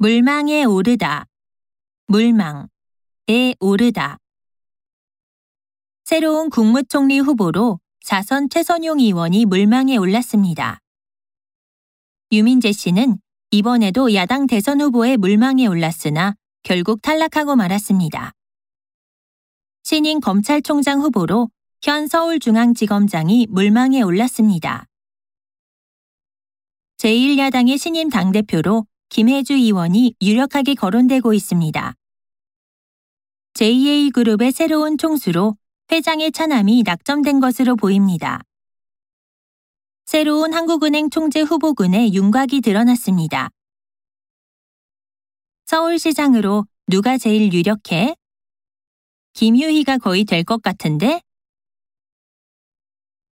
물망에 오르다. 물망에 오르다. 새로운 국무총리 후보로 사선 최선용 의원이 물망에 올랐습니다. 유민재 씨는 이번에도 야당 대선 후보의 물망에 올랐으나 결국 탈락하고 말았습니다. 신인 검찰총장 후보로 현 서울중앙지검장이 물망에 올랐습니다. 제1야당의 신임 당대표로 김혜주 의원이 유력하게 거론되고 있습니다. JA그룹의 새로운 총수로 회장의 차남이 낙점된 것으로 보입니다. 새로운 한국은행 총재 후보군에 윤곽이 드러났습니다. 서울시장으로 누가 제일 유력해? 김유희가 거의 될 것 같은데?